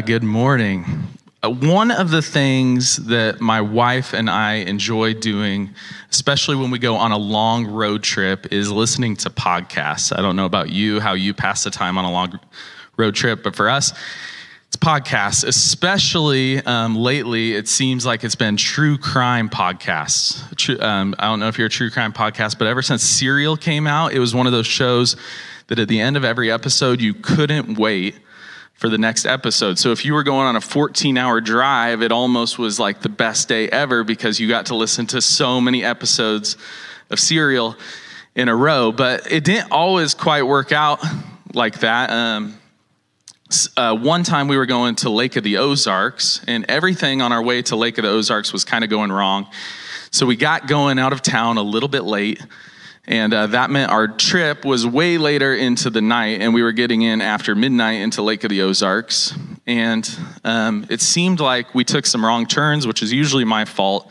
good morning. Uh, one of the things that my wife and I enjoy doing, especially when we go on a long road trip, is listening to podcasts. I don't know about you, how you pass the time on a long road trip, but for us, it's podcasts. Especially um, lately, it seems like it's been true crime podcasts. True, um, I don't know if you're a true crime podcast, but ever since Serial came out, it was one of those shows that at the end of every episode, you couldn't wait for the next episode. So if you were going on a 14 hour drive, it almost was like the best day ever because you got to listen to so many episodes of Serial in a row. But it didn't always quite work out like that. Um, uh, one time we were going to Lake of the Ozarks, and everything on our way to Lake of the Ozarks was kind of going wrong. So we got going out of town a little bit late. And uh, that meant our trip was way later into the night, and we were getting in after midnight into Lake of the Ozarks. And um, it seemed like we took some wrong turns, which is usually my fault.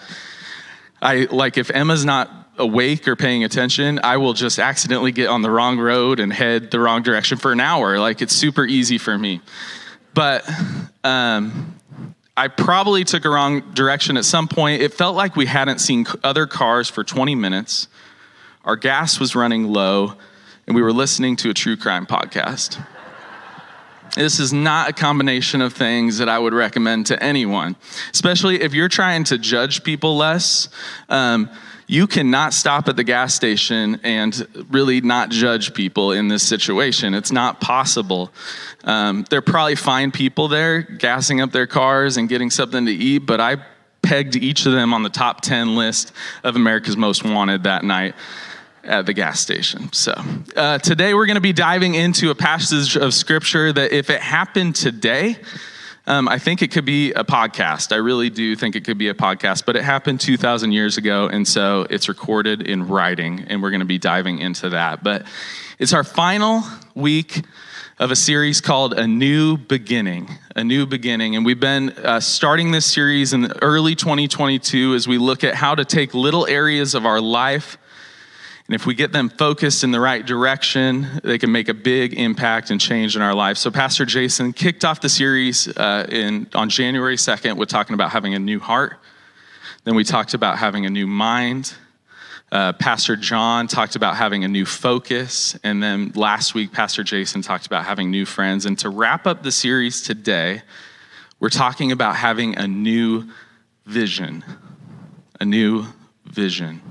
I like if Emma's not awake or paying attention, I will just accidentally get on the wrong road and head the wrong direction for an hour. Like it's super easy for me. But um, I probably took a wrong direction at some point. It felt like we hadn't seen other cars for 20 minutes our gas was running low, and we were listening to a true crime podcast. This is not a combination of things that I would recommend to anyone, especially if you're trying to judge people less. Um, you cannot stop at the gas station and really not judge people in this situation. It's not possible. Um, there are probably fine people there gassing up their cars and getting something to eat, but I pegged each of them on the top 10 list of America's Most Wanted that night at the gas station. So, uh, today we're going to be diving into a passage of scripture that, if it happened today, um, I think it could be a podcast. I really do think it could be a podcast, but it happened 2,000 years ago, and so it's recorded in writing, and we're going to be diving into that. But it's our final week of a series called A New Beginning. A New Beginning. And we've been uh, starting this series in early 2022 as we look at how to take little areas of our life and if we get them focused in the right direction, they can make a big impact and change in our life. So, Pastor Jason kicked off the series uh, in, on January 2nd with talking about having a new heart. Then we talked about having a new mind. Uh, Pastor John talked about having a new focus. And then last week, Pastor Jason talked about having new friends. And to wrap up the series today, we're talking about having a new vision. A new vision.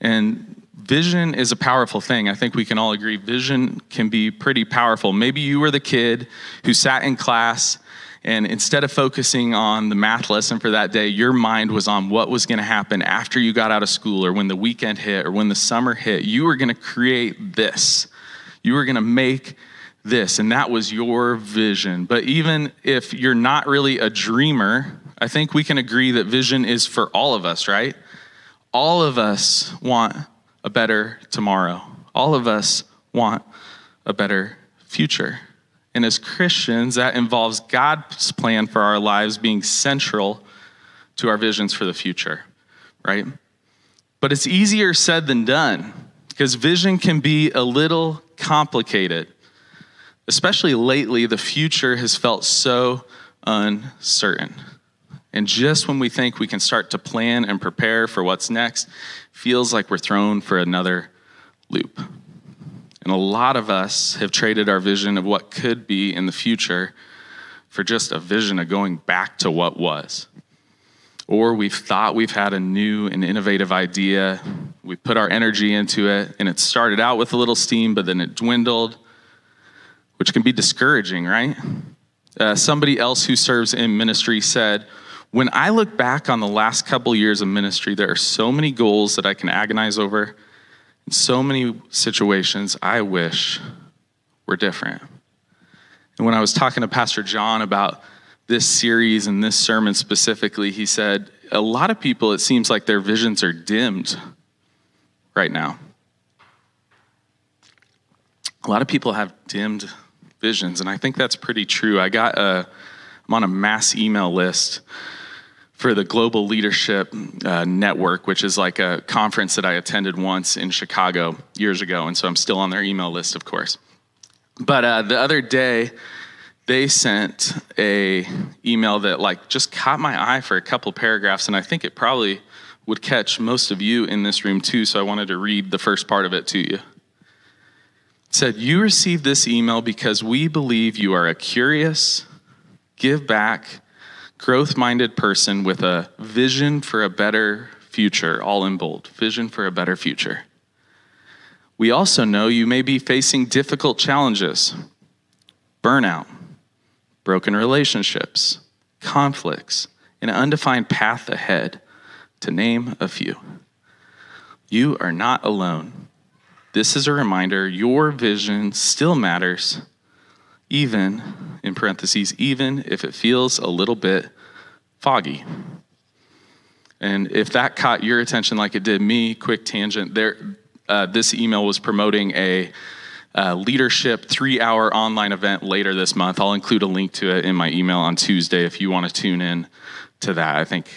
And vision is a powerful thing. I think we can all agree vision can be pretty powerful. Maybe you were the kid who sat in class and instead of focusing on the math lesson for that day, your mind was on what was going to happen after you got out of school or when the weekend hit or when the summer hit. You were going to create this. You were going to make this, and that was your vision. But even if you're not really a dreamer, I think we can agree that vision is for all of us, right? All of us want a better tomorrow. All of us want a better future. And as Christians, that involves God's plan for our lives being central to our visions for the future, right? But it's easier said than done because vision can be a little complicated. Especially lately, the future has felt so uncertain. And just when we think we can start to plan and prepare for what's next, feels like we're thrown for another loop. And a lot of us have traded our vision of what could be in the future for just a vision of going back to what was. Or we've thought we've had a new and innovative idea, we put our energy into it, and it started out with a little steam, but then it dwindled, which can be discouraging, right? Uh, somebody else who serves in ministry said, when I look back on the last couple years of ministry, there are so many goals that I can agonize over, and so many situations I wish were different. And when I was talking to Pastor John about this series and this sermon specifically, he said, A lot of people, it seems like their visions are dimmed right now. A lot of people have dimmed visions, and I think that's pretty true. I got a, I'm on a mass email list for the Global Leadership uh, Network, which is like a conference that I attended once in Chicago years ago. And so I'm still on their email list, of course. But uh, the other day, they sent a email that like just caught my eye for a couple paragraphs and I think it probably would catch most of you in this room too, so I wanted to read the first part of it to you. It said, You received this email because we believe you are a curious, give back, growth minded person with a vision for a better future, all in bold. Vision for a better future. We also know you may be facing difficult challenges burnout, broken relationships, conflicts, an undefined path ahead to name a few. You are not alone. This is a reminder your vision still matters, even, in parentheses, even if it feels a little bit foggy. And if that caught your attention like it did me, quick tangent, there, uh, this email was promoting a uh, leadership three hour online event later this month. I'll include a link to it in my email on Tuesday if you want to tune in to that. I think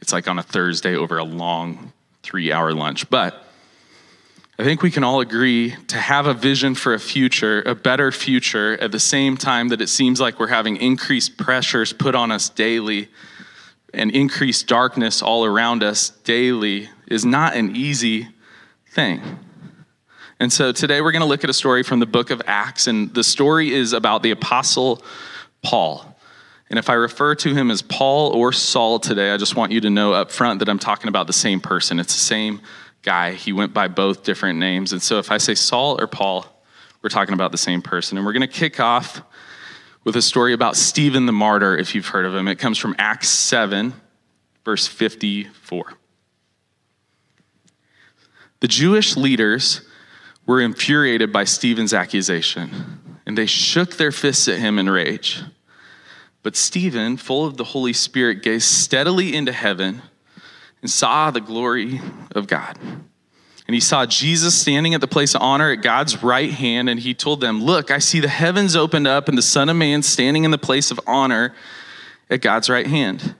it's like on a Thursday over a long three hour lunch. But I think we can all agree to have a vision for a future, a better future, at the same time that it seems like we're having increased pressures put on us daily and increased darkness all around us daily is not an easy thing. And so today we're going to look at a story from the book of Acts, and the story is about the Apostle Paul. And if I refer to him as Paul or Saul today, I just want you to know up front that I'm talking about the same person. It's the same guy. He went by both different names. And so if I say Saul or Paul, we're talking about the same person. And we're going to kick off with a story about Stephen the martyr, if you've heard of him. It comes from Acts 7, verse 54. The Jewish leaders were infuriated by Stephen's accusation, and they shook their fists at him in rage. But Stephen, full of the Holy Spirit, gazed steadily into heaven and saw the glory of God. And he saw Jesus standing at the place of honor at God's right hand, and he told them, Look, I see the heavens opened up and the Son of Man standing in the place of honor at God's right hand.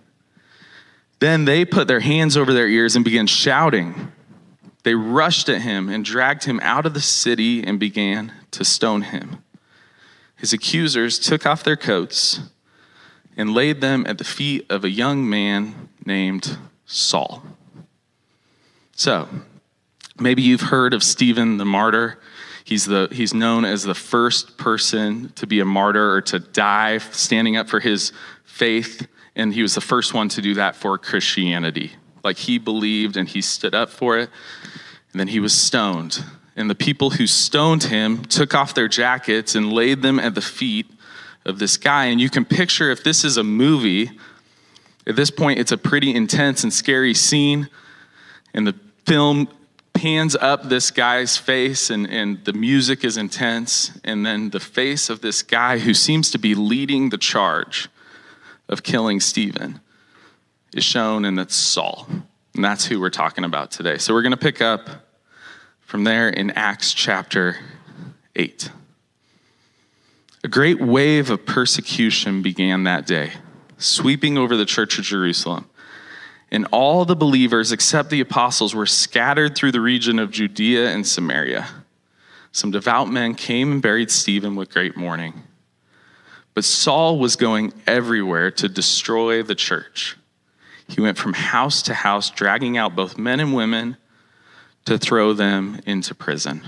Then they put their hands over their ears and began shouting. They rushed at him and dragged him out of the city and began to stone him. His accusers took off their coats and laid them at the feet of a young man named Saul. So, maybe you've heard of Stephen the martyr. He's, the, he's known as the first person to be a martyr or to die standing up for his faith, and he was the first one to do that for Christianity. Like he believed and he stood up for it, and then he was stoned. And the people who stoned him took off their jackets and laid them at the feet of this guy. And you can picture if this is a movie, at this point, it's a pretty intense and scary scene. And the film pans up this guy's face, and, and the music is intense. And then the face of this guy who seems to be leading the charge of killing Stephen is shown, and that's Saul. And that's who we're talking about today. So we're going to pick up from there in Acts chapter 8. A great wave of persecution began that day, sweeping over the church of Jerusalem. And all the believers, except the apostles, were scattered through the region of Judea and Samaria. Some devout men came and buried Stephen with great mourning. But Saul was going everywhere to destroy the church. He went from house to house, dragging out both men and women to throw them into prison.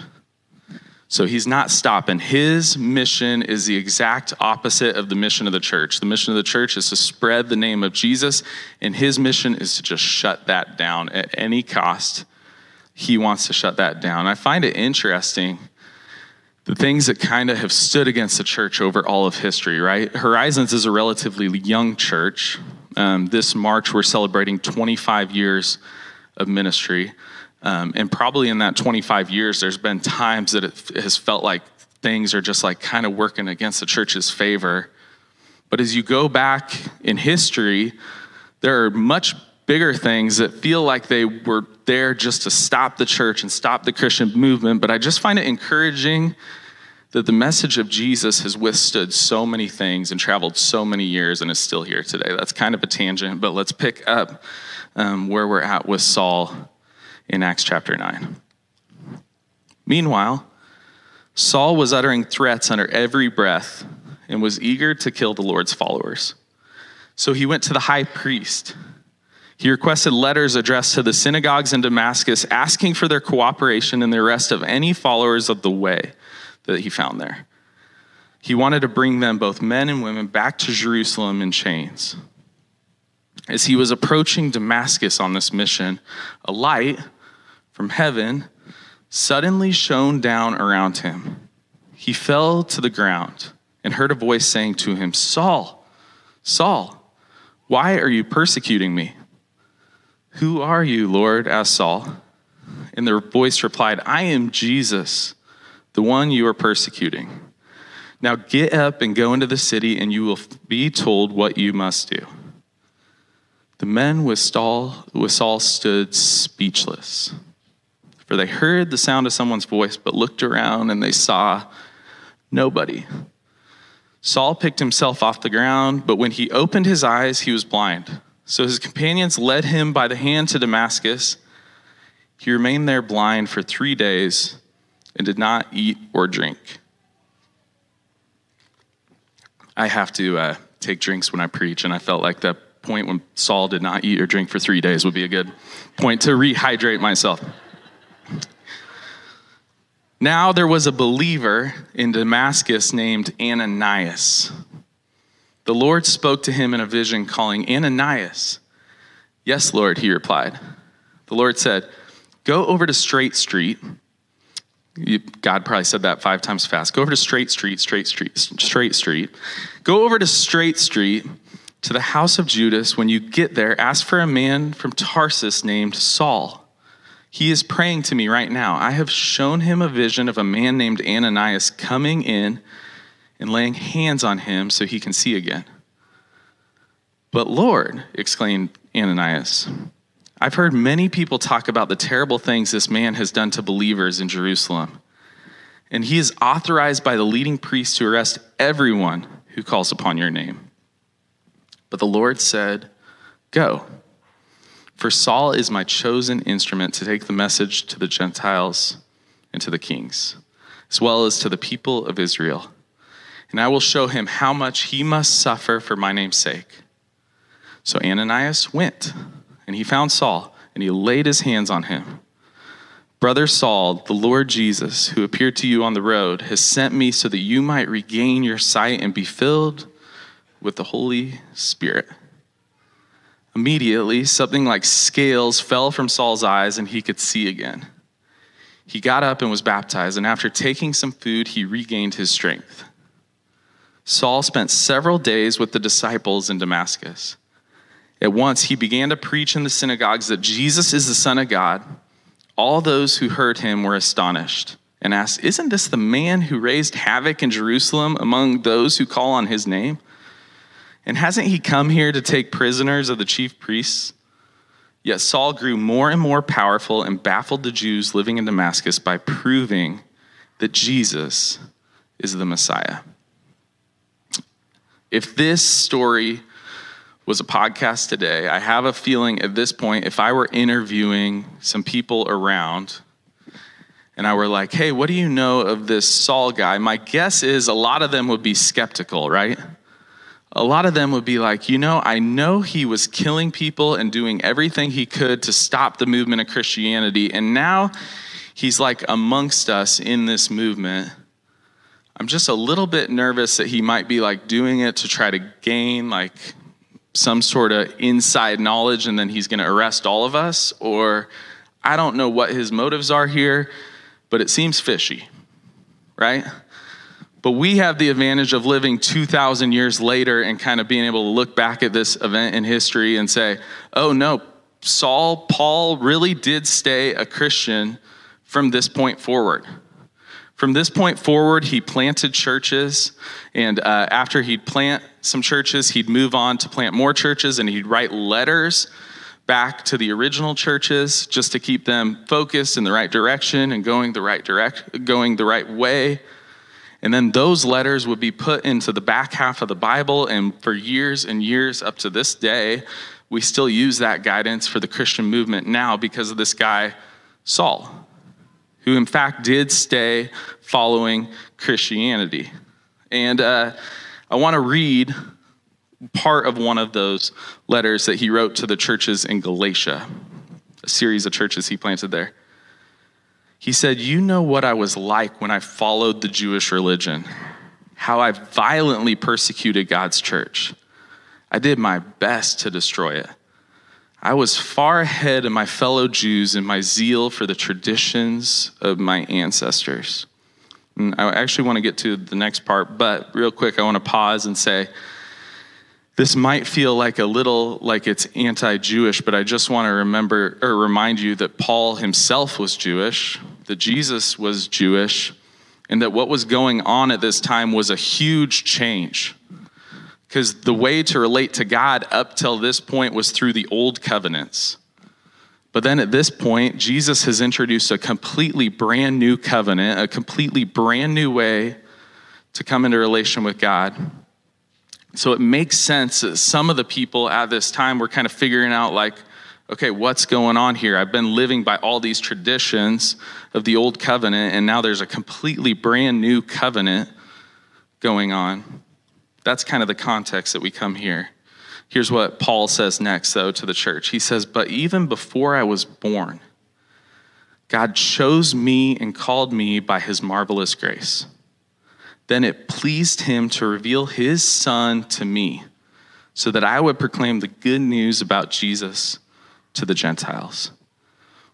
So he's not stopping. His mission is the exact opposite of the mission of the church. The mission of the church is to spread the name of Jesus, and his mission is to just shut that down at any cost. He wants to shut that down. I find it interesting the things that kind of have stood against the church over all of history, right? Horizons is a relatively young church. Um, this March, we're celebrating 25 years of ministry. Um, and probably in that 25 years, there's been times that it has felt like things are just like kind of working against the church's favor. But as you go back in history, there are much bigger things that feel like they were there just to stop the church and stop the Christian movement. But I just find it encouraging that the message of Jesus has withstood so many things and traveled so many years and is still here today. That's kind of a tangent, but let's pick up um, where we're at with Saul in Acts chapter 9. Meanwhile, Saul was uttering threats under every breath and was eager to kill the Lord's followers. So he went to the high priest. He requested letters addressed to the synagogues in Damascus, asking for their cooperation in the arrest of any followers of the way that he found there. He wanted to bring them, both men and women, back to Jerusalem in chains. As he was approaching Damascus on this mission, a light from heaven suddenly shone down around him. He fell to the ground and heard a voice saying to him, Saul, Saul, why are you persecuting me? Who are you, Lord? asked Saul. And the voice replied, I am Jesus, the one you are persecuting. Now get up and go into the city, and you will be told what you must do. The men with Saul, with Saul stood speechless, for they heard the sound of someone's voice, but looked around and they saw nobody. Saul picked himself off the ground, but when he opened his eyes, he was blind. So his companions led him by the hand to Damascus. He remained there blind for three days and did not eat or drink. I have to uh, take drinks when I preach, and I felt like that point when Saul did not eat or drink for three days would be a good point to rehydrate myself. Now there was a believer in Damascus named Ananias. The Lord spoke to him in a vision, calling, Ananias. Yes, Lord, he replied. The Lord said, Go over to Straight Street. God probably said that five times fast. Go over to Straight Street, Straight Street, Straight Street. Go over to Straight Street to the house of Judas. When you get there, ask for a man from Tarsus named Saul. He is praying to me right now. I have shown him a vision of a man named Ananias coming in and laying hands on him so he can see again. But Lord, exclaimed Ananias, I've heard many people talk about the terrible things this man has done to believers in Jerusalem. And he is authorized by the leading priests to arrest everyone who calls upon your name. But the Lord said, Go. For Saul is my chosen instrument to take the message to the Gentiles and to the kings, as well as to the people of Israel. And I will show him how much he must suffer for my name's sake. So Ananias went, and he found Saul, and he laid his hands on him. Brother Saul, the Lord Jesus, who appeared to you on the road, has sent me so that you might regain your sight and be filled with the Holy Spirit. Immediately, something like scales fell from Saul's eyes and he could see again. He got up and was baptized, and after taking some food, he regained his strength. Saul spent several days with the disciples in Damascus. At once, he began to preach in the synagogues that Jesus is the Son of God. All those who heard him were astonished and asked, Isn't this the man who raised havoc in Jerusalem among those who call on his name? And hasn't he come here to take prisoners of the chief priests? Yet Saul grew more and more powerful and baffled the Jews living in Damascus by proving that Jesus is the Messiah. If this story was a podcast today, I have a feeling at this point, if I were interviewing some people around and I were like, hey, what do you know of this Saul guy? My guess is a lot of them would be skeptical, right? A lot of them would be like, you know, I know he was killing people and doing everything he could to stop the movement of Christianity, and now he's like amongst us in this movement. I'm just a little bit nervous that he might be like doing it to try to gain like some sort of inside knowledge and then he's going to arrest all of us, or I don't know what his motives are here, but it seems fishy, right? But we have the advantage of living 2,000 years later and kind of being able to look back at this event in history and say, oh no, Saul, Paul really did stay a Christian from this point forward. From this point forward, he planted churches, and uh, after he'd plant some churches, he'd move on to plant more churches, and he'd write letters back to the original churches just to keep them focused in the right direction and going the right direct, going the right way. And then those letters would be put into the back half of the Bible. And for years and years up to this day, we still use that guidance for the Christian movement now because of this guy, Saul, who in fact did stay following Christianity. And uh, I want to read part of one of those letters that he wrote to the churches in Galatia, a series of churches he planted there. He said, You know what I was like when I followed the Jewish religion, how I violently persecuted God's church. I did my best to destroy it. I was far ahead of my fellow Jews in my zeal for the traditions of my ancestors. And I actually want to get to the next part, but real quick, I want to pause and say, this might feel like a little like it's anti-Jewish, but I just want to remember or remind you that Paul himself was Jewish, that Jesus was Jewish, and that what was going on at this time was a huge change. Because the way to relate to God up till this point was through the old covenants. But then at this point, Jesus has introduced a completely brand new covenant, a completely brand new way to come into relation with God. So it makes sense that some of the people at this time were kind of figuring out, like, okay, what's going on here? I've been living by all these traditions of the old covenant, and now there's a completely brand new covenant going on. That's kind of the context that we come here. Here's what Paul says next, though, to the church. He says, But even before I was born, God chose me and called me by his marvelous grace. Then it pleased him to reveal his son to me so that I would proclaim the good news about Jesus to the Gentiles.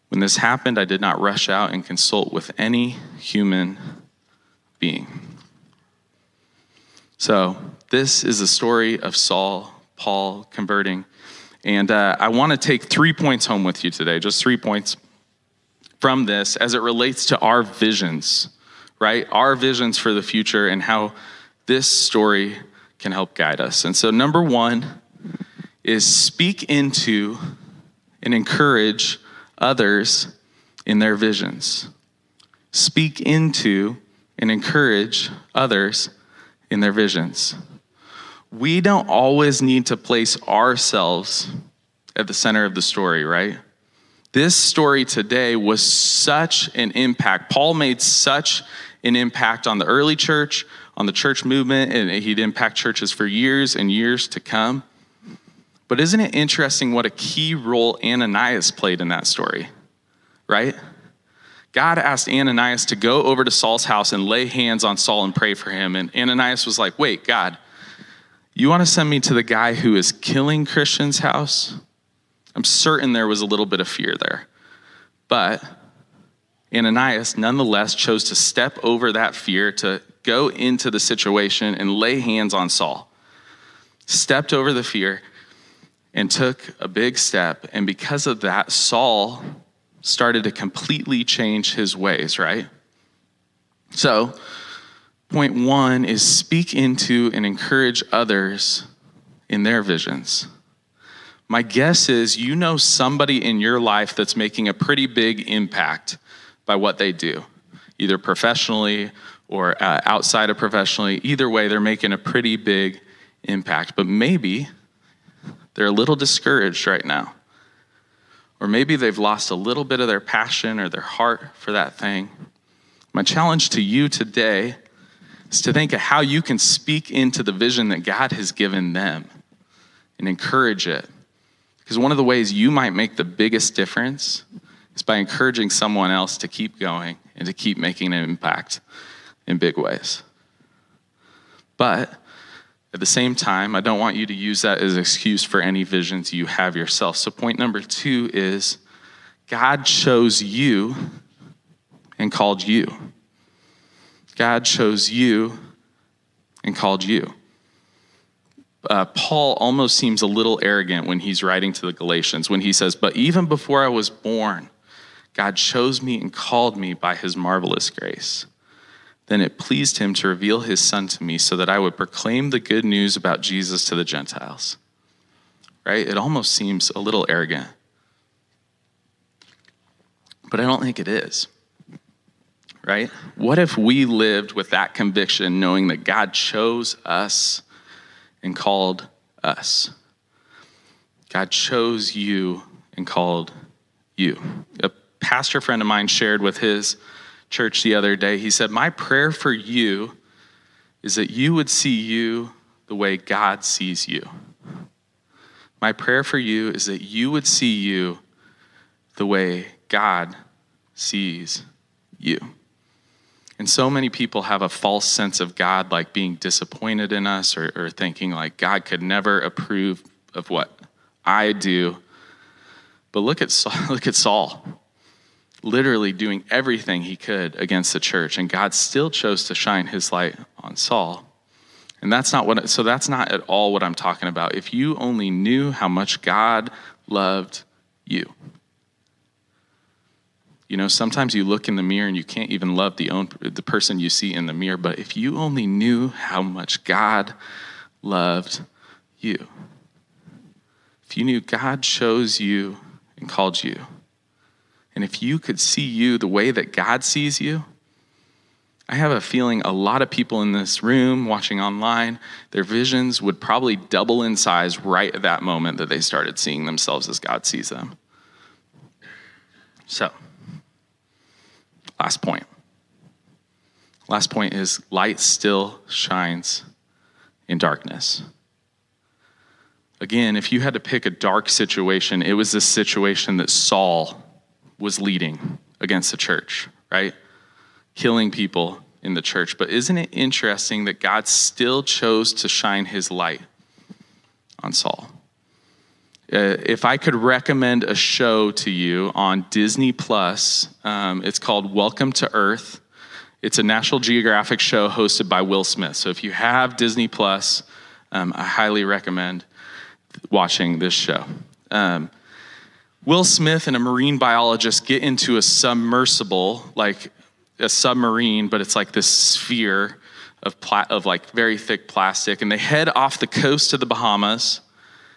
When this happened, I did not rush out and consult with any human being. So, this is the story of Saul, Paul converting. And uh, I want to take three points home with you today, just three points from this as it relates to our visions right? Our visions for the future and how this story can help guide us. And so, number one is speak into and encourage others in their visions. Speak into and encourage others in their visions. We don't always need to place ourselves at the center of the story, right? This story today was such an impact. Paul made such an impact on the early church, on the church movement, and he'd impact churches for years and years to come. But isn't it interesting what a key role Ananias played in that story? Right? God asked Ananias to go over to Saul's house and lay hands on Saul and pray for him. And Ananias was like, Wait, God, you want to send me to the guy who is killing Christians' house? I'm certain there was a little bit of fear there. But Ananias nonetheless chose to step over that fear to go into the situation and lay hands on Saul. Stepped over the fear and took a big step. And because of that, Saul started to completely change his ways, right? So, point one is speak into and encourage others in their visions. My guess is you know somebody in your life that's making a pretty big impact by what they do, either professionally or uh, outside of professionally. Either way, they're making a pretty big impact. But maybe they're a little discouraged right now. Or maybe they've lost a little bit of their passion or their heart for that thing. My challenge to you today is to think of how you can speak into the vision that God has given them and encourage it. Because one of the ways you might make the biggest difference is by encouraging someone else to keep going and to keep making an impact in big ways. But at the same time, I don't want you to use that as an excuse for any visions you have yourself. So, point number two is God chose you and called you. God chose you and called you. Uh, Paul almost seems a little arrogant when he's writing to the Galatians, when he says, But even before I was born, God chose me and called me by his marvelous grace. Then it pleased him to reveal his son to me so that I would proclaim the good news about Jesus to the Gentiles. Right? It almost seems a little arrogant. But I don't think it is. Right? What if we lived with that conviction, knowing that God chose us and called us? God chose you and called you. A pastor friend of mine shared with his church the other day. He said, My prayer for you is that you would see you the way God sees you. My prayer for you is that you would see you the way God sees you. And so many people have a false sense of God, like being disappointed in us or, or thinking like God could never approve of what I do. But look at Saul, look at Saul, literally doing everything he could against the church, and God still chose to shine His light on Saul. And that's not what. So that's not at all what I'm talking about. If you only knew how much God loved you. You know, sometimes you look in the mirror and you can't even love the, own, the person you see in the mirror, but if you only knew how much God loved you, if you knew God chose you and called you, and if you could see you the way that God sees you, I have a feeling a lot of people in this room watching online, their visions would probably double in size right at that moment that they started seeing themselves as God sees them. So, Last point. Last point is light still shines in darkness. Again, if you had to pick a dark situation, it was this situation that Saul was leading against the church, right? Killing people in the church. But isn't it interesting that God still chose to shine his light on Saul? Uh, if I could recommend a show to you on Disney Plus, um, it's called Welcome to Earth. It's a National Geographic show hosted by Will Smith. So if you have Disney Plus, um, I highly recommend watching this show. Um, Will Smith and a marine biologist get into a submersible, like a submarine, but it's like this sphere of, pla- of like very thick plastic, and they head off the coast of the Bahamas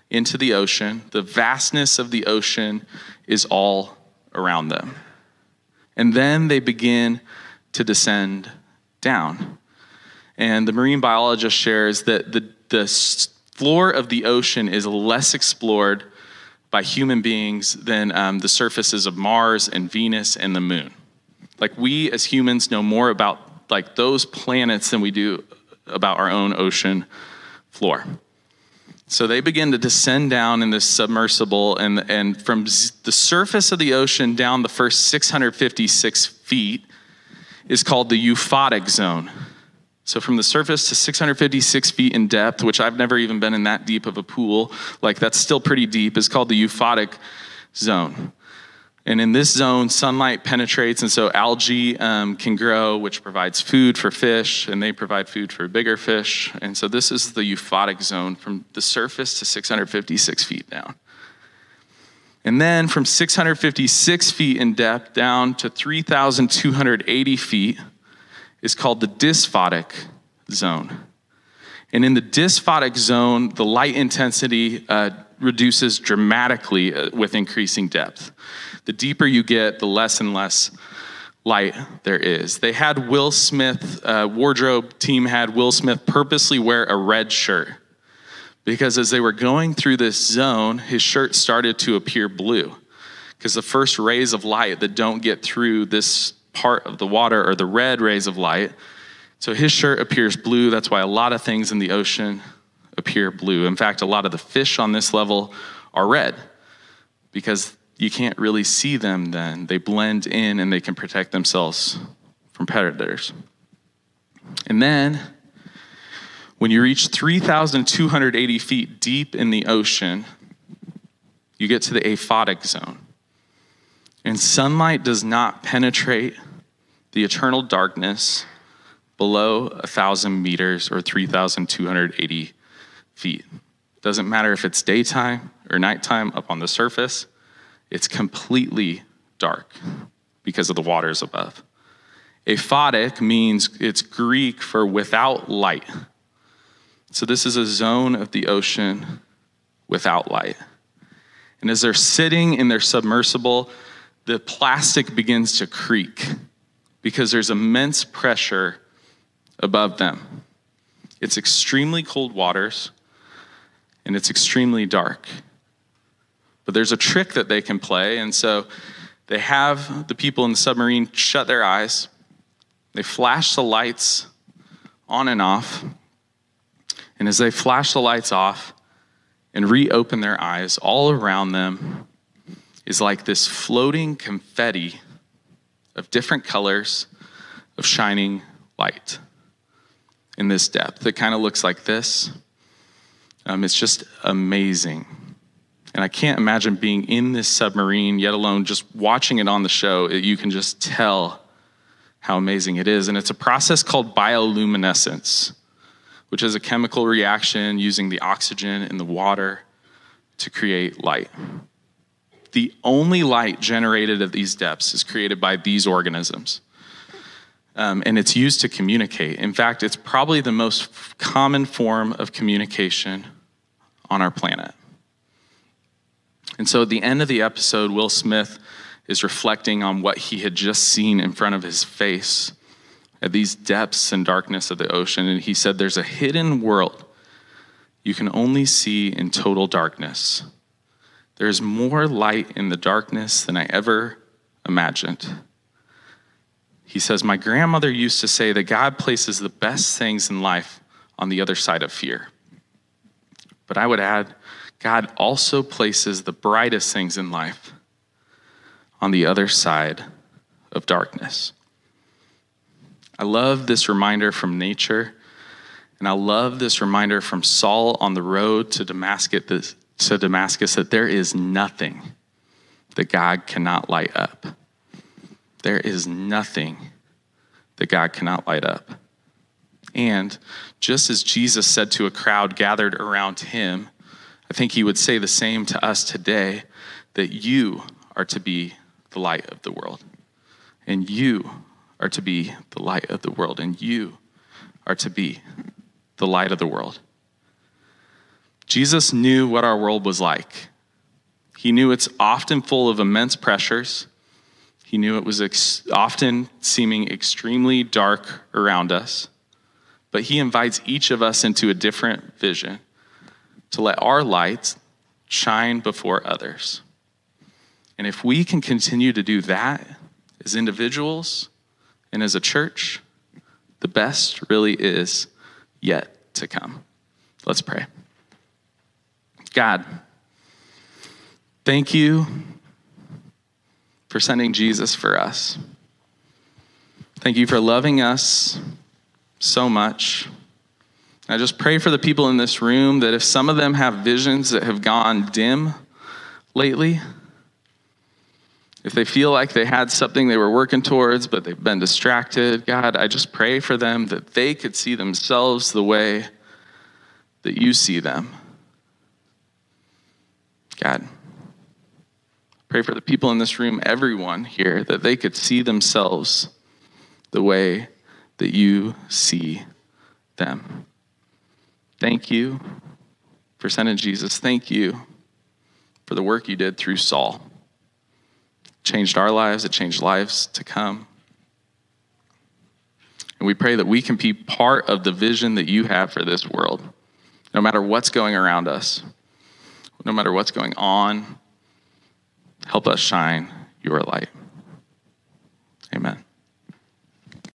into the ocean. The vastness of the ocean is all around them. And then they begin to descend down. And the marine biologist shares that the, the floor of the ocean is less explored by human beings than um, the surfaces of Mars and Venus and the moon. Like we as humans know more about like those planets than we do about our own ocean floor. So they begin to descend down in this submersible, and, and from the surface of the ocean down the first 656 feet is called the euphotic zone. So from the surface to 656 feet in depth, which I've never even been in that deep of a pool, like that's still pretty deep, is called the euphotic zone. And in this zone, sunlight penetrates, and so algae um, can grow, which provides food for fish, and they provide food for bigger fish. And so this is the euphotic zone from the surface to 656 feet down. And then from 656 feet in depth down to 3,280 feet is called the dysphotic zone. And in the dysphotic zone, the light intensity uh, reduces dramatically uh, with increasing depth. The deeper you get, the less and less light there is. They had Will Smith, uh, wardrobe team had Will Smith purposely wear a red shirt because as they were going through this zone, his shirt started to appear blue because the first rays of light that don't get through this part of the water are the red rays of light. So his shirt appears blue. That's why a lot of things in the ocean appear blue. In fact, a lot of the fish on this level are red because you can't really see them then. They blend in and they can protect themselves from predators. And then, when you reach 3,280 feet deep in the ocean, you get to the aphotic zone. And sunlight does not penetrate the eternal darkness below 1,000 meters or 3,280 feet. Doesn't matter if it's daytime or nighttime up on the surface, it's completely dark because of the waters above. Aphotic means it's Greek for without light. So this is a zone of the ocean without light. And as they're sitting in their submersible, the plastic begins to creak because there's immense pressure above them. It's extremely cold waters and it's extremely dark. But there's a trick that they can play, and so they have the people in the submarine shut their eyes, they flash the lights on and off, and as they flash the lights off and reopen their eyes, all around them is like this floating confetti of different colors of shining light in this depth. It kind of looks like this. Um, it's just amazing. And I can't imagine being in this submarine, yet alone just watching it on the show. You can just tell how amazing it is. And it's a process called bioluminescence, which is a chemical reaction using the oxygen in the water to create light. The only light generated at these depths is created by these organisms. Um, and it's used to communicate. In fact, it's probably the most common form of communication on our planet. And so at the end of the episode, Will Smith is reflecting on what he had just seen in front of his face at these depths and darkness of the ocean. And he said, There's a hidden world you can only see in total darkness. There's more light in the darkness than I ever imagined. He says, My grandmother used to say that God places the best things in life on the other side of fear. But I would add, God also places the brightest things in life on the other side of darkness. I love this reminder from nature, and I love this reminder from Saul on the road to Damascus, to Damascus that there is nothing that God cannot light up. There is nothing that God cannot light up. And just as Jesus said to a crowd gathered around him, I think he would say the same to us today that you are to be the light of the world. And you are to be the light of the world. And you are to be the light of the world. Jesus knew what our world was like. He knew it's often full of immense pressures. He knew it was ex- often seeming extremely dark around us. But he invites each of us into a different vision to let our light shine before others. And if we can continue to do that as individuals and as a church, the best really is yet to come. Let's pray. God, thank you for sending Jesus for us. Thank you for loving us so much. I just pray for the people in this room that if some of them have visions that have gone dim lately, if they feel like they had something they were working towards, but they've been distracted, God, I just pray for them that they could see themselves the way that you see them. God, pray for the people in this room, everyone here, that they could see themselves the way that you see them. Thank you for sending Jesus. Thank you for the work you did through Saul changed our lives, it changed lives to come. And we pray that we can be part of the vision that you have for this world, no matter what's going around us, no matter what's going on, help us shine your light. Amen.